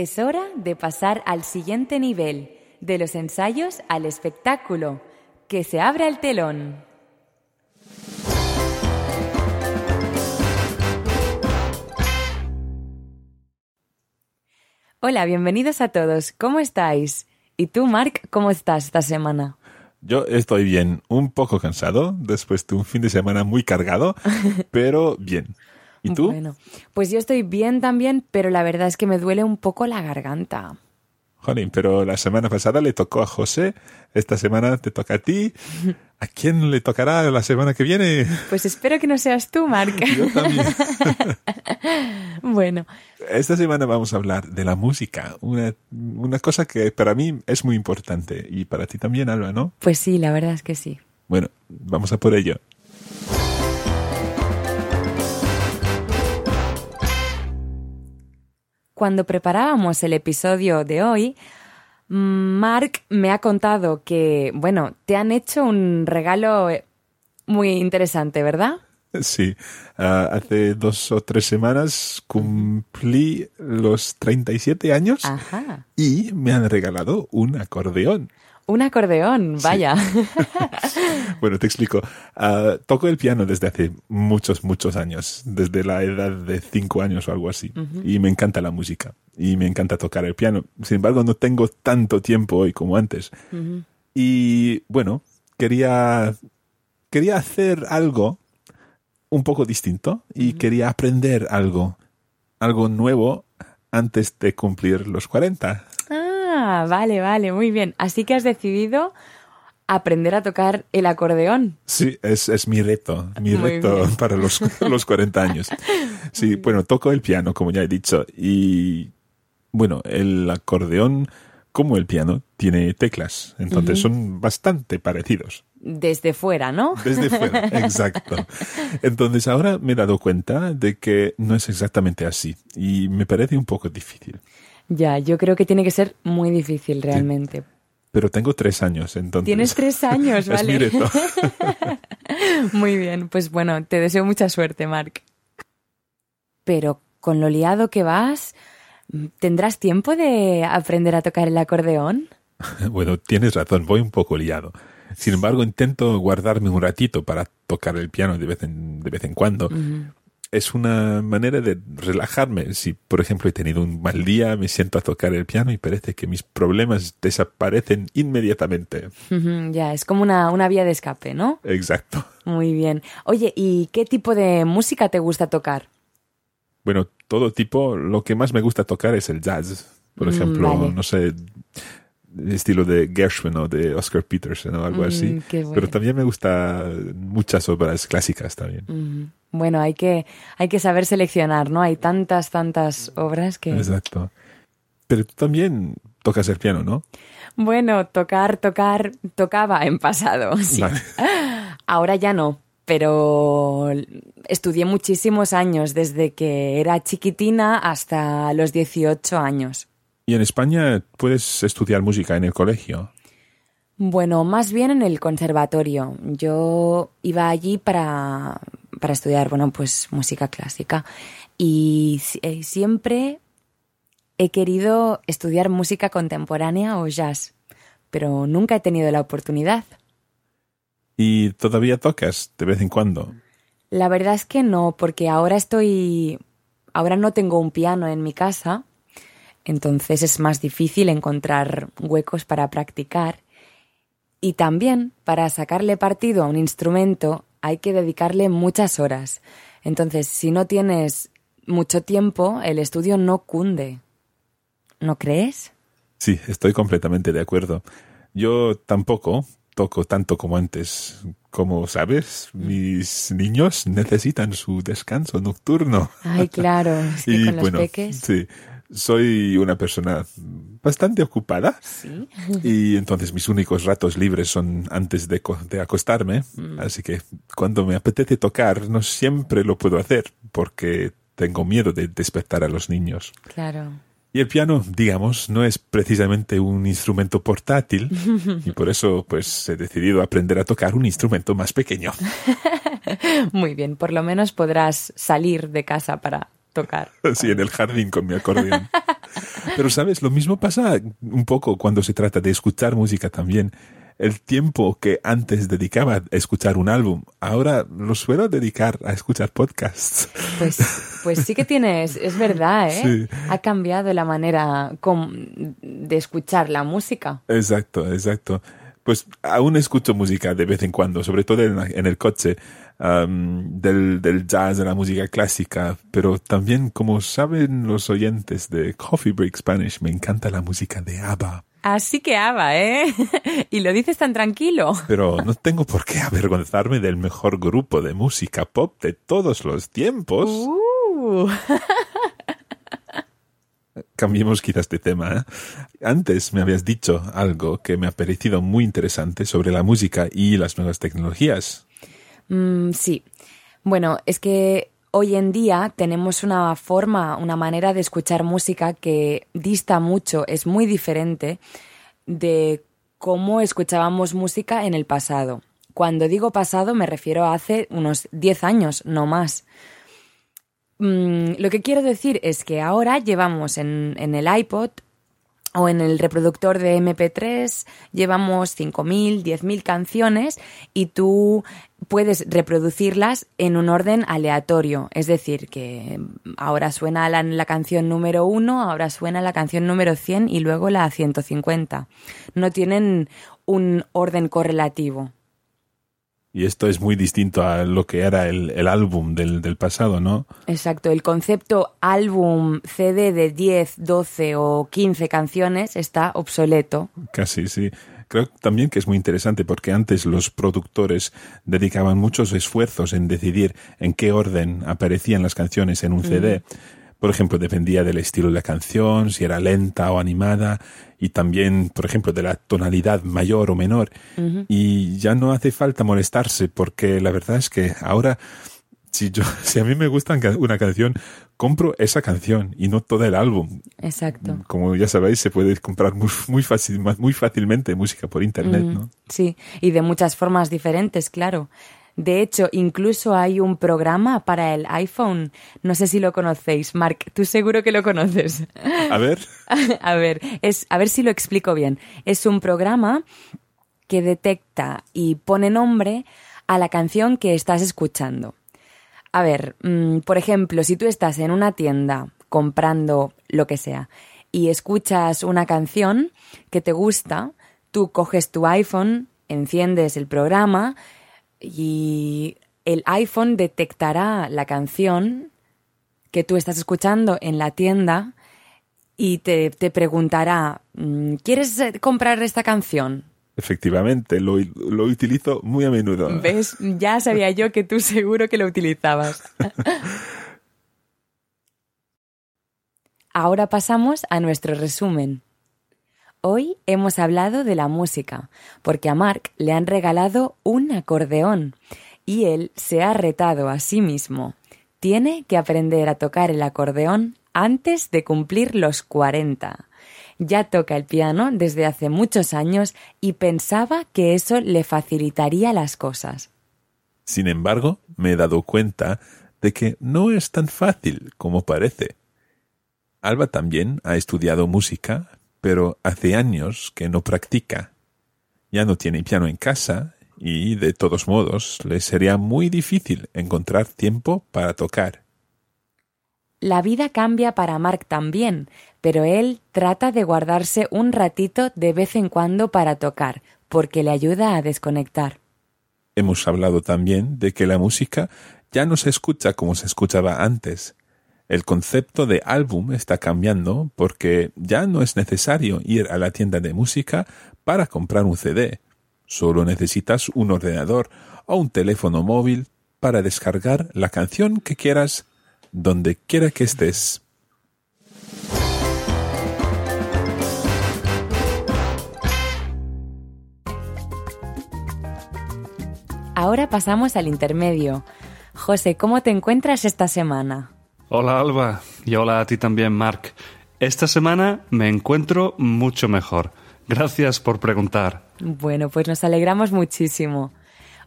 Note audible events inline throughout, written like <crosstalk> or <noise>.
Es hora de pasar al siguiente nivel, de los ensayos al espectáculo. Que se abra el telón. Hola, bienvenidos a todos. ¿Cómo estáis? ¿Y tú, Mark, cómo estás esta semana? Yo estoy bien, un poco cansado después de un fin de semana muy cargado, <laughs> pero bien. ¿Y tú? Bueno, pues yo estoy bien también, pero la verdad es que me duele un poco la garganta. Jolín, pero la semana pasada le tocó a José, esta semana te toca a ti. ¿A quién le tocará la semana que viene? Pues espero que no seas tú, Mark. <laughs> Yo también. <laughs> bueno, Esta semana vamos a hablar de la música, una, una cosa que para mí es muy importante y para ti también, Alba, ¿no? pues sí, la verdad es que sí. Bueno, vamos a por ello. Cuando preparábamos el episodio de hoy, Mark me ha contado que, bueno, te han hecho un regalo eh, muy interesante, ¿verdad? Sí, ah, hace dos o tres semanas cumplí los 37 años Ajá. y me han regalado un acordeón. Un acordeón, vaya. <laughs> Bueno, te explico. Ah, toco el piano desde hace muchos, muchos años, desde la edad de cinco años o algo así. Y me encanta la música y me encanta tocar el piano. Sin embargo, no tengo tanto tiempo hoy como antes. Y bueno, quería, quería hacer algo un poco distinto y quería aprender algo, algo nuevo antes de cumplir los 40. Ah, vale, vale, muy bien. Así que has decidido aprender a tocar el acordeón. Sí, es, es mi reto, mi Muy reto bien. para los, <laughs> los 40 años. Sí, bueno, toco el piano, como ya he dicho, y bueno, el acordeón, como el piano, tiene teclas, entonces son bastante parecidos. Desde fuera, ¿no? Desde fuera, <laughs> exacto. Entonces ahora me he dado cuenta de que no es exactamente así y me parece un poco difícil. Ya, yo creo que tiene que ser muy difícil realmente. Pero tengo tres años, entonces. Tienes tres <laughs> años, Es mi ¿vale? reto. <laughs> Muy bien, pues bueno, te deseo mucha suerte, Mark. Pero con lo liado que vas, ¿tendrás tiempo de aprender a tocar el acordeón? <laughs> Bueno, tienes razón, voy un poco liado. Sin embargo, intento guardarme un ratito para tocar el piano de vez en, de vez en cuando. Es una manera de relajarme. Si, por ejemplo, he tenido un mal día, me siento a tocar el piano y parece que mis problemas desaparecen inmediatamente. Ya, es como una, una vía de escape, ¿no? Exacto. Muy bien. Oye, ¿y qué tipo de música te gusta tocar? Bueno, todo tipo. Lo que más me gusta tocar es el jazz. Por Mm, ejemplo, vale. no sé, estilo de Gershwin o de Oscar Peterson o algo Mm, así. bueno. Pero también me gusta muchas obras clásicas también. Ujú. Bueno, hay que, hay que saber seleccionar, ¿no? Hay tantas, tantas obras que... Exacto. Pero tú también tocas el piano, ¿no? Bueno, tocar, tocar, tocaba en pasado, <laughs> sí. Vale. Ahora ya no, pero estudié muchísimos años, desde que era chiquitina hasta los 18 años. Y en España puedes estudiar música en el colegio. Bueno, más bien en el conservatorio. Yo iba allí para, para estudiar, bueno, pues música clásica. Y eh, siempre he querido estudiar música contemporánea o jazz, pero nunca he tenido la oportunidad. ¿Y todavía tocas de vez en cuando? La verdad es que no, porque ahora estoy... Ahora no tengo un piano en mi casa, entonces es más difícil encontrar huecos para practicar. Y también, para sacarle partido a un instrumento, hay que dedicarle muchas horas. Entonces, si no tienes mucho tiempo, el estudio no cunde. ¿No crees? Sí, estoy completamente de acuerdo. Yo tampoco toco tanto como antes. Como sabes, mis niños necesitan su descanso nocturno. Ay, claro, <laughs> es que y con los bueno, peques. sí, soy una persona bastante ocupada Sí. y entonces mis únicos ratos libres son antes de, de acostarme, Mm. así que cuando me apetece tocar no siempre lo puedo hacer porque tengo miedo de despertar a los niños. Claro. Y el piano, digamos, no es precisamente un instrumento portátil <laughs> y por eso pues he decidido aprender a tocar un instrumento más pequeño. <laughs> Muy bien, por lo menos podrás salir de casa para tocar. <laughs> Así en el jardín con mi acordeón. <laughs> Pero sabes, lo mismo pasa un poco cuando se trata de escuchar música también. El tiempo que antes dedicaba a escuchar un álbum, ahora lo suelo dedicar a escuchar podcasts. Pues, pues sí que tienes, es verdad, ¿eh? Sí. Ha cambiado la manera com- de escuchar la música. Exacto, exacto. Pues aún escucho música de vez en cuando, sobre todo en, en el coche, del, del jazz, de la música clásica, pero también, como saben los oyentes de Coffee Break Spanish, me encanta la música de ABBA. Así que Ava, ¿eh? <laughs> y lo dices tan tranquilo. Pero no tengo por qué avergonzarme del mejor grupo de música pop de todos los tiempos. Uh, Cambiemos quizás de tema. ¿eh? Antes me habías dicho algo que me ha parecido muy interesante sobre la música y las nuevas tecnologías. Mm, sí. Bueno, es que hoy en día tenemos una forma, una manera de escuchar música que dista mucho, es muy diferente de cómo escuchábamos música en el pasado. Cuando digo pasado me refiero a hace unos 10 años, no más. Mm, lo que quiero decir es que ahora llevamos en, el iPod o en el reproductor de MP3 llevamos 5.000, 10.000 canciones y tú puedes reproducirlas en un orden aleatorio. Es decir, que ahora suena la, la canción número 1, ahora suena la canción número 100 y luego la 150. No tienen un orden correlativo. Y esto es muy distinto a lo que era el, el álbum del, del pasado, ¿no? Exacto, el concepto álbum CD de 10, 12 o 15 canciones está obsoleto. Casi, sí. Creo también que es muy interesante porque antes los productores dedicaban muchos esfuerzos en decidir en qué orden aparecían las canciones en un CD. Por ejemplo, dependía del estilo de la canción, si era lenta o animada, y también, por ejemplo, de la tonalidad mayor o menor. Y ya no hace falta molestarse porque la verdad es que ahora, si yo, <laughs> si a mí me gusta una canción, compro esa canción y no todo el álbum. Exacto. Como ya sabéis, se puede comprar muy, muy, fácil, muy fácilmente música por internet, ¿no? Sí, y de muchas formas diferentes, claro. De hecho, incluso hay un programa para el iPhone. No sé si lo conocéis. Mark, tú seguro que lo conoces. A ver, <laughs> a ver, es, a ver si lo explico bien. Es un programa que detecta y pone nombre a la canción que estás escuchando. A ver, mm, por ejemplo, si tú estás en una tienda comprando lo que sea y escuchas una canción que te gusta, tú coges tu iPhone, enciendes el programa y el iPhone detectará la canción que tú estás escuchando en la tienda y te, te preguntará, mm, ¿quieres eh, comprar esta canción? Efectivamente, lo, lo utilizo muy a menudo. ¿Ves? Ya sabía yo que tú seguro que lo utilizabas. <laughs> Ahora pasamos a nuestro resumen. Hoy hemos hablado de la música, porque a Mark le han regalado un acordeón y él se ha retado a sí mismo. Tiene que aprender a tocar el acordeón antes de cumplir los 40. Ya toca el piano desde hace muchos años y pensaba que eso le facilitaría las cosas. Sin embargo, me he dado cuenta de que no es tan fácil como parece. Alba también ha estudiado música, pero hace años que no practica. Ya no tiene piano en casa y de todos modos le sería muy difícil encontrar tiempo para tocar. La vida cambia para Mark también, pero él trata de guardarse un ratito de vez en cuando para tocar, porque le ayuda a desconectar. Hemos hablado también de que la música ya no se escucha como se escuchaba antes. El concepto de álbum está cambiando porque ya no es necesario ir a la tienda de música para comprar un CD. Solo necesitas un ordenador o un teléfono móvil para descargar la canción que quieras donde quiera que estés. Ahora pasamos al intermedio. José, ¿cómo te encuentras esta semana? Hola Alba y hola a ti también Mark. Esta semana me encuentro mucho mejor. Gracias por preguntar. Bueno, pues nos alegramos muchísimo.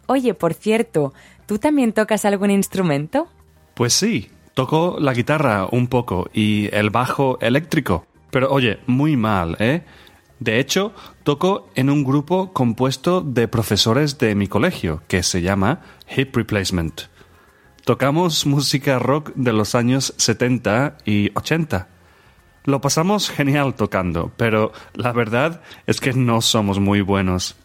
Oye, por cierto, ¿tú también tocas algún instrumento? Pues sí, toco la guitarra un poco y el bajo eléctrico. Pero oye, muy mal, ¿eh? De hecho, toco en un grupo compuesto de profesores de mi colegio, que se llama Hip Replacement. Tocamos música rock de los años 70 y 80. Lo pasamos genial tocando, pero la verdad es que no somos muy buenos.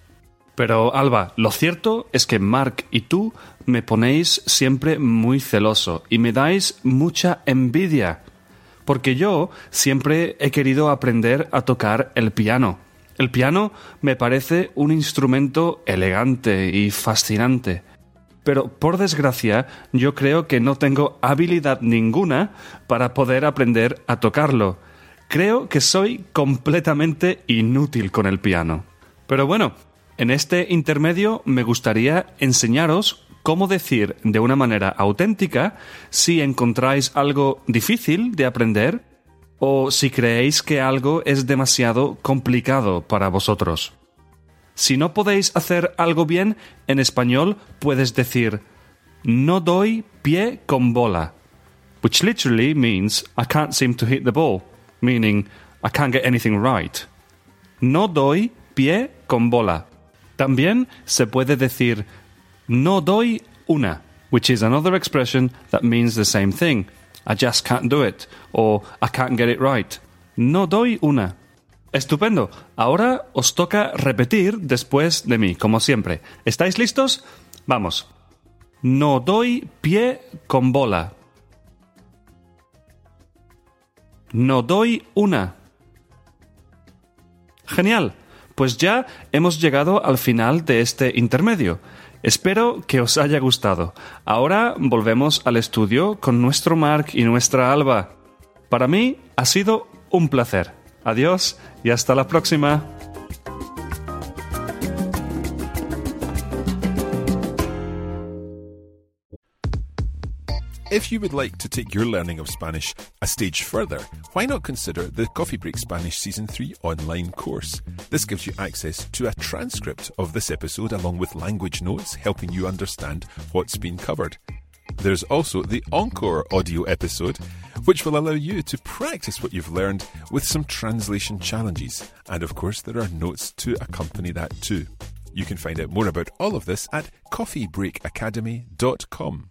Pero Alba, lo cierto es que Mark y tú me ponéis siempre muy celoso y me dais mucha envidia, porque yo siempre he querido aprender a tocar el piano. El piano me parece un instrumento elegante y fascinante. Pero por desgracia yo creo que no tengo habilidad ninguna para poder aprender a tocarlo. Creo que soy completamente inútil con el piano. Pero bueno, en este intermedio me gustaría enseñaros cómo decir de una manera auténtica si encontráis algo difícil de aprender o si creéis que algo es demasiado complicado para vosotros. Si no podéis hacer algo bien, en español puedes decir no doy pie con bola, which literally means I can't seem to hit the ball, meaning I can't get anything right. No doy pie con bola. También se puede decir no doy una, which is another expression that means the same thing. I just can't do it, or I can't get it right. No doy una. Estupendo. Ahora os toca repetir después de mí, como siempre. ¿Estáis listos? Vamos. No doy pie con bola. No doy una. Genial pues ya hemos llegado al final de este intermedio. Espero que os haya gustado. Ahora volvemos al estudio con nuestro Mark y nuestra Alba. Para mí ha sido un placer. Adiós y hasta la próxima. If you would like to take your learning of Spanish a stage further, why not consider the Coffee Break Spanish Season 3 online course? This gives you access to a transcript of this episode along with language notes helping you understand what's been covered. There's also the Encore audio episode, which will allow you to practice what you've learned with some translation challenges. And of course, there are notes to accompany that too. You can find out more about all of this at coffeebreakacademy.com.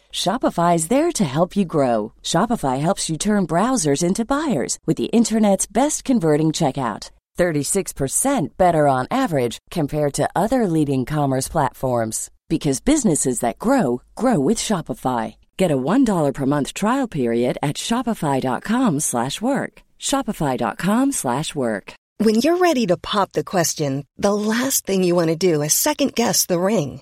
Shopify is there to help you grow. Shopify helps you turn browsers into buyers with the internet's best converting checkout. 36% better on average compared to other leading commerce platforms because businesses that grow grow with Shopify. Get a $1 per month trial period at shopify.com/work. shopify.com/work. When you're ready to pop the question, the last thing you want to do is second guess the ring.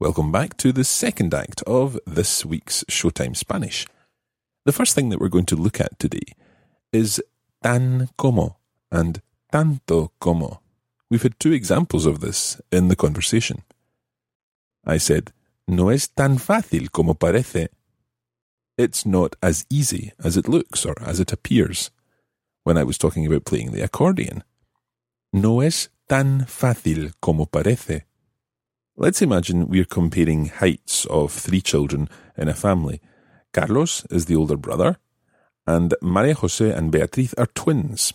Welcome back to the second act of this week's Showtime Spanish. The first thing that we're going to look at today is tan como and tanto como. We've had two examples of this in the conversation. I said, No es tan fácil como parece. It's not as easy as it looks or as it appears. When I was talking about playing the accordion. No es tan fácil como parece. Let's imagine we're comparing heights of three children in a family. Carlos is the older brother, and Maria Jose and Beatriz are twins.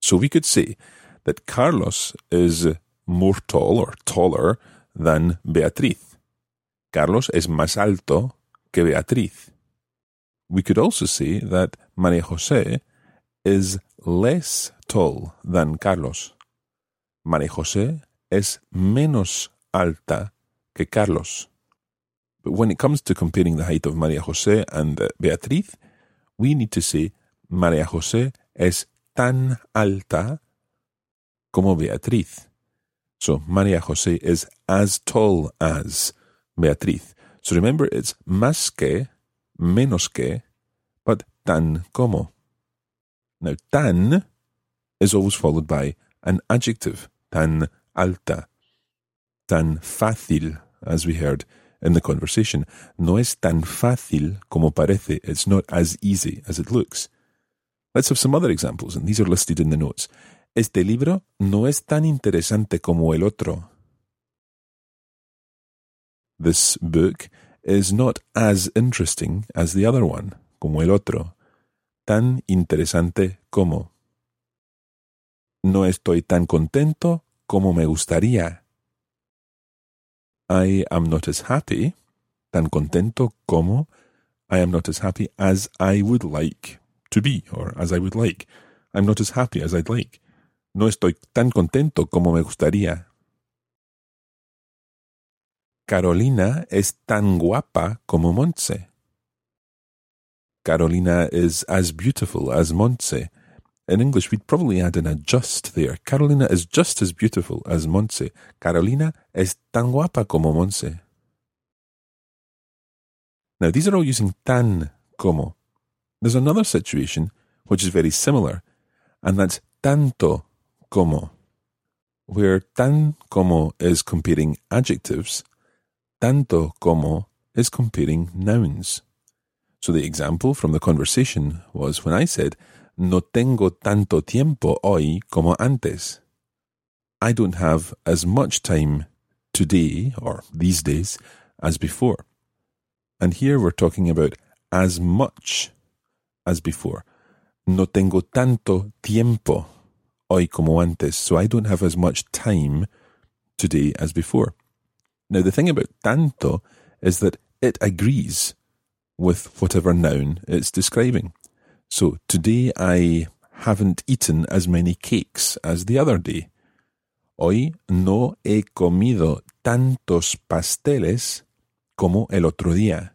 So we could say that Carlos is more tall or taller than Beatriz. Carlos es más alto que Beatriz. We could also say that Maria Jose is less tall than Carlos. Maria Jose es menos alta que Carlos. But when it comes to comparing the height of Maria Jose and uh, Beatriz, we need to say Maria Jose es tan alta como Beatriz. So Maria Jose is as tall as Beatriz. So remember, it's más que, menos que, but tan como. Now, tan is always followed by an adjective, tan alta tan fácil, as we heard in the conversation. No es tan fácil como parece. It's not as easy as it looks. Let's have some other examples, and these are listed in the notes. Este libro no es tan interesante como el otro. This book is not as interesting as the other one, como el otro. Tan interesante como. No estoy tan contento como me gustaría. I am not as happy, tan contento como, I am not as happy as I would like to be, or as I would like. I'm not as happy as I'd like. No estoy tan contento como me gustaría. Carolina es tan guapa como Montse. Carolina is as beautiful as Montse. In English, we'd probably add an adjust there. Carolina is just as beautiful as Montse. Carolina es tan guapa como Montse. Now, these are all using tan como. There's another situation which is very similar, and that's tanto como. Where tan como is comparing adjectives, tanto como is comparing nouns. So the example from the conversation was when I said, No tengo tanto tiempo hoy como antes. I don't have as much time today or these days as before. And here we're talking about as much as before. No tengo tanto tiempo hoy como antes. So I don't have as much time today as before. Now, the thing about tanto is that it agrees with whatever noun it's describing. So today I haven't eaten as many cakes as the other day. Hoy no he comido tantos pasteles como el otro día.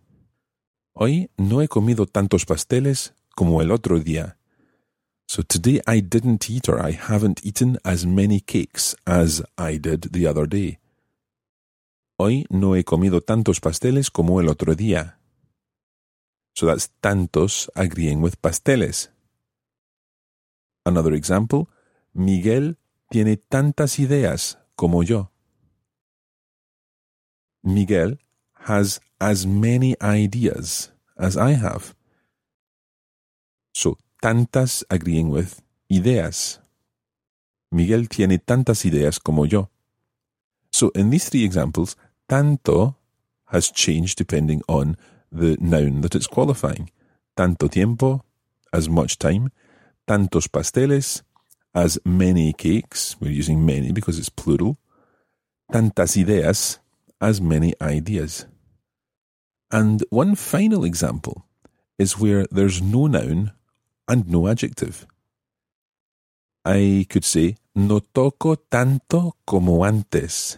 Hoy no he comido tantos pasteles como el otro día. So today I didn't eat or I haven't eaten as many cakes as I did the other day. Hoy no he comido tantos pasteles como el otro día. So that's tantos agreeing with pasteles. Another example, Miguel tiene tantas ideas como yo. Miguel has as many ideas as I have. So, tantas agreeing with ideas. Miguel tiene tantas ideas como yo. So, in these three examples, tanto has changed depending on the noun that it's qualifying. Tanto tiempo, as much time. Tantos pasteles, as many cakes. We're using many because it's plural. Tantas ideas, as many ideas. And one final example is where there's no noun and no adjective. I could say, no toco tanto como antes.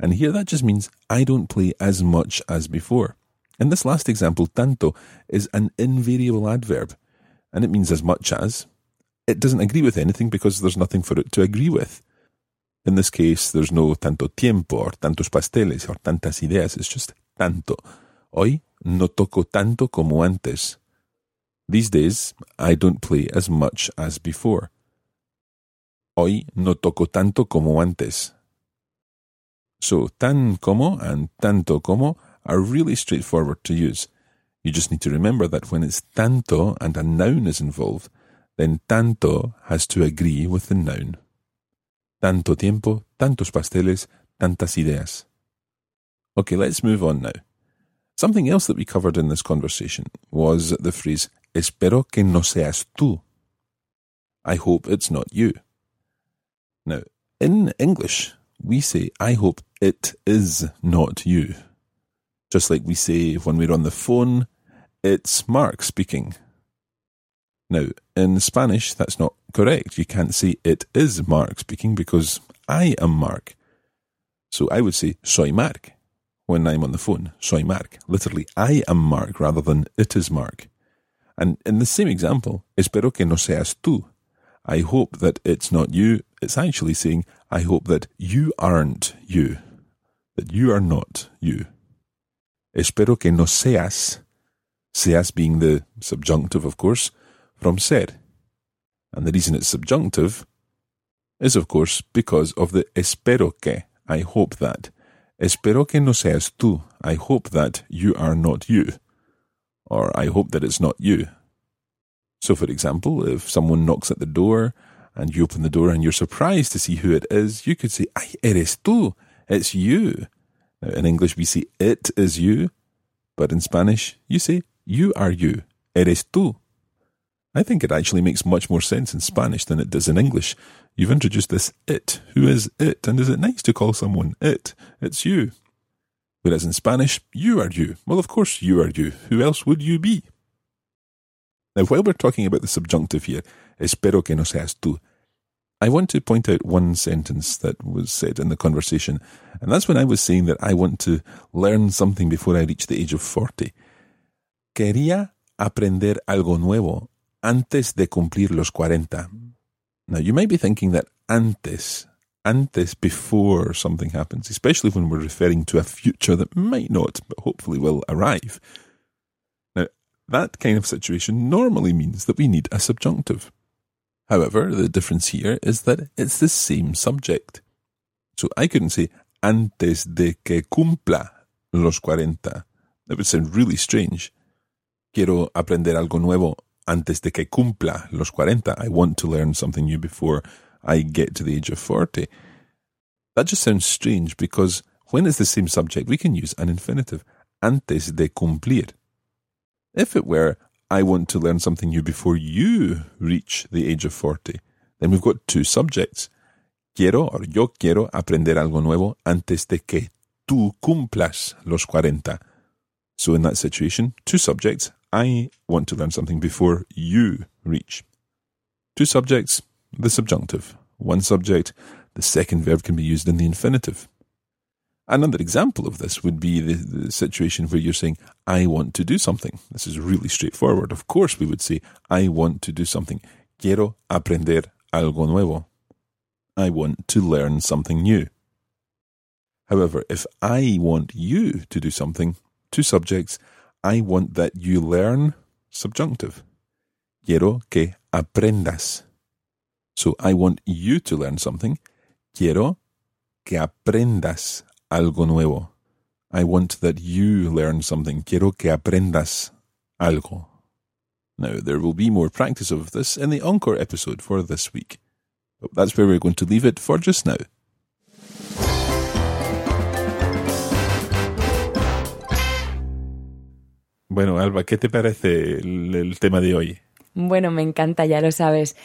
And here that just means I don't play as much as before. In this last example, tanto is an invariable adverb, and it means as much as. It doesn't agree with anything because there's nothing for it to agree with. In this case, there's no tanto tiempo or tantos pasteles or tantas ideas. It's just tanto. Hoy no toco tanto como antes. These days, I don't play as much as before. Hoy no toco tanto como antes. So, tan como and tanto como are really straightforward to use. You just need to remember that when it's tanto and a noun is involved, then tanto has to agree with the noun tanto tiempo, tantos pasteles, tantas ideas. Okay, let's move on now. Something else that we covered in this conversation was the phrase, espero que no seas tú. I hope it's not you. Now, in English, we say, I hope it is not you. Just like we say when we're on the phone, it's Mark speaking. Now, in Spanish, that's not correct. You can't say it is Mark speaking because I am Mark. So I would say soy Mark when I'm on the phone. Soy Mark. Literally, I am Mark rather than it is Mark. And in the same example, espero que no seas tú. I hope that it's not you. It's actually saying, I hope that you aren't you. That you are not you. Espero que no seas. Seas being the subjunctive, of course from ser. And the reason it's subjunctive is, of course, because of the espero que. I hope that. Espero que no seas tú. I hope that you are not you. Or I hope that it's not you. So, for example, if someone knocks at the door and you open the door and you're surprised to see who it is, you could say, Ay, eres tú. It's you. Now, in English, we say it is you, but in Spanish, you say you are you. Eres tú. I think it actually makes much more sense in Spanish than it does in English. You've introduced this it. Who is it? And is it nice to call someone it? It's you. Whereas in Spanish, you are you. Well, of course you are you. Who else would you be? Now, while we're talking about the subjunctive here, espero que no seas tú, I want to point out one sentence that was said in the conversation, and that's when I was saying that I want to learn something before I reach the age of 40. Quería aprender algo nuevo antes de cumplir los 40. Now, you might be thinking that antes, antes before something happens, especially when we're referring to a future that might not, but hopefully will arrive. Now, that kind of situation normally means that we need a subjunctive. However, the difference here is that it's the same subject. So I couldn't say antes de que cumpla los 40. That would sound really strange. Quiero aprender algo nuevo antes de que cumpla los 40. I want to learn something new before I get to the age of 40. That just sounds strange because when it's the same subject, we can use an infinitive, antes de cumplir. If it were, I want to learn something new before you reach the age of 40, then we've got two subjects. Quiero or yo quiero aprender algo nuevo antes de que tú cumplas los 40. So in that situation, two subjects, I want to learn something before you reach. Two subjects, the subjunctive. One subject, the second verb can be used in the infinitive. Another example of this would be the, the, situation where you're saying, I want to do something. This is really straightforward. Of course, we would say, I want to do something. Quiero aprender algo nuevo. I want to learn something new. However, if I want you to do something, two subjects, I want that you learn subjunctive. Quiero que aprendas. So I want you to learn something. Quiero que aprendas algo nuevo. I want that you learn something. Quiero que aprendas algo. Now, there will be more practice of this in the encore episode for this week. But that's where we're going to leave it for just now. Bueno, Alba, ¿qué te parece el, el tema de hoy? Bueno, me encanta, ya lo sabes.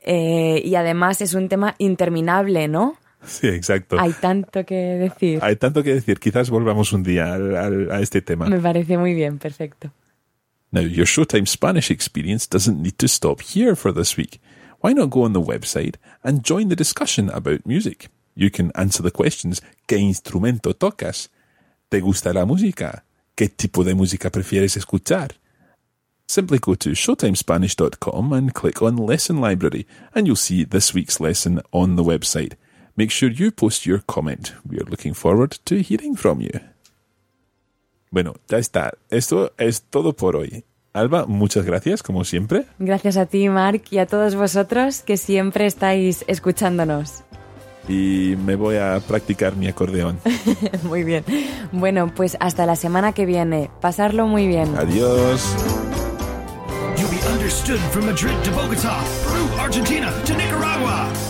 Eh, y además es un tema interminable, ¿no? <laughs> Sí, exacto. Hay tanto que decir. Hay tanto que decir. Quizás volvamos un día al- al- a este tema. Me parece muy bien, perfecto. Now, your Showtime Spanish experience doesn't need to stop here for this week. Why not go on the website and join the discussion about music? You can answer the questions ¿Qué instrumento tocas? ¿Te gusta la música? ¿Qué tipo de música prefieres escuchar? Simply go to showtimespanish.com and click on Lesson Library, and you'll see this week's lesson on the website. Make sure you post your comment. We are looking forward to hearing from you. Bueno, ya está. Esto es todo por hoy. Alba, muchas gracias, como siempre. Gracias a ti, Mark, y a todos vosotros que siempre estáis escuchándonos. Y me voy a practicar mi acordeón. <laughs> muy bien. Bueno, pues hasta la semana que viene. Pasarlo muy bien. Adiós. You'll be understood from Madrid to Bogota, Peru, Argentina to Nicaragua.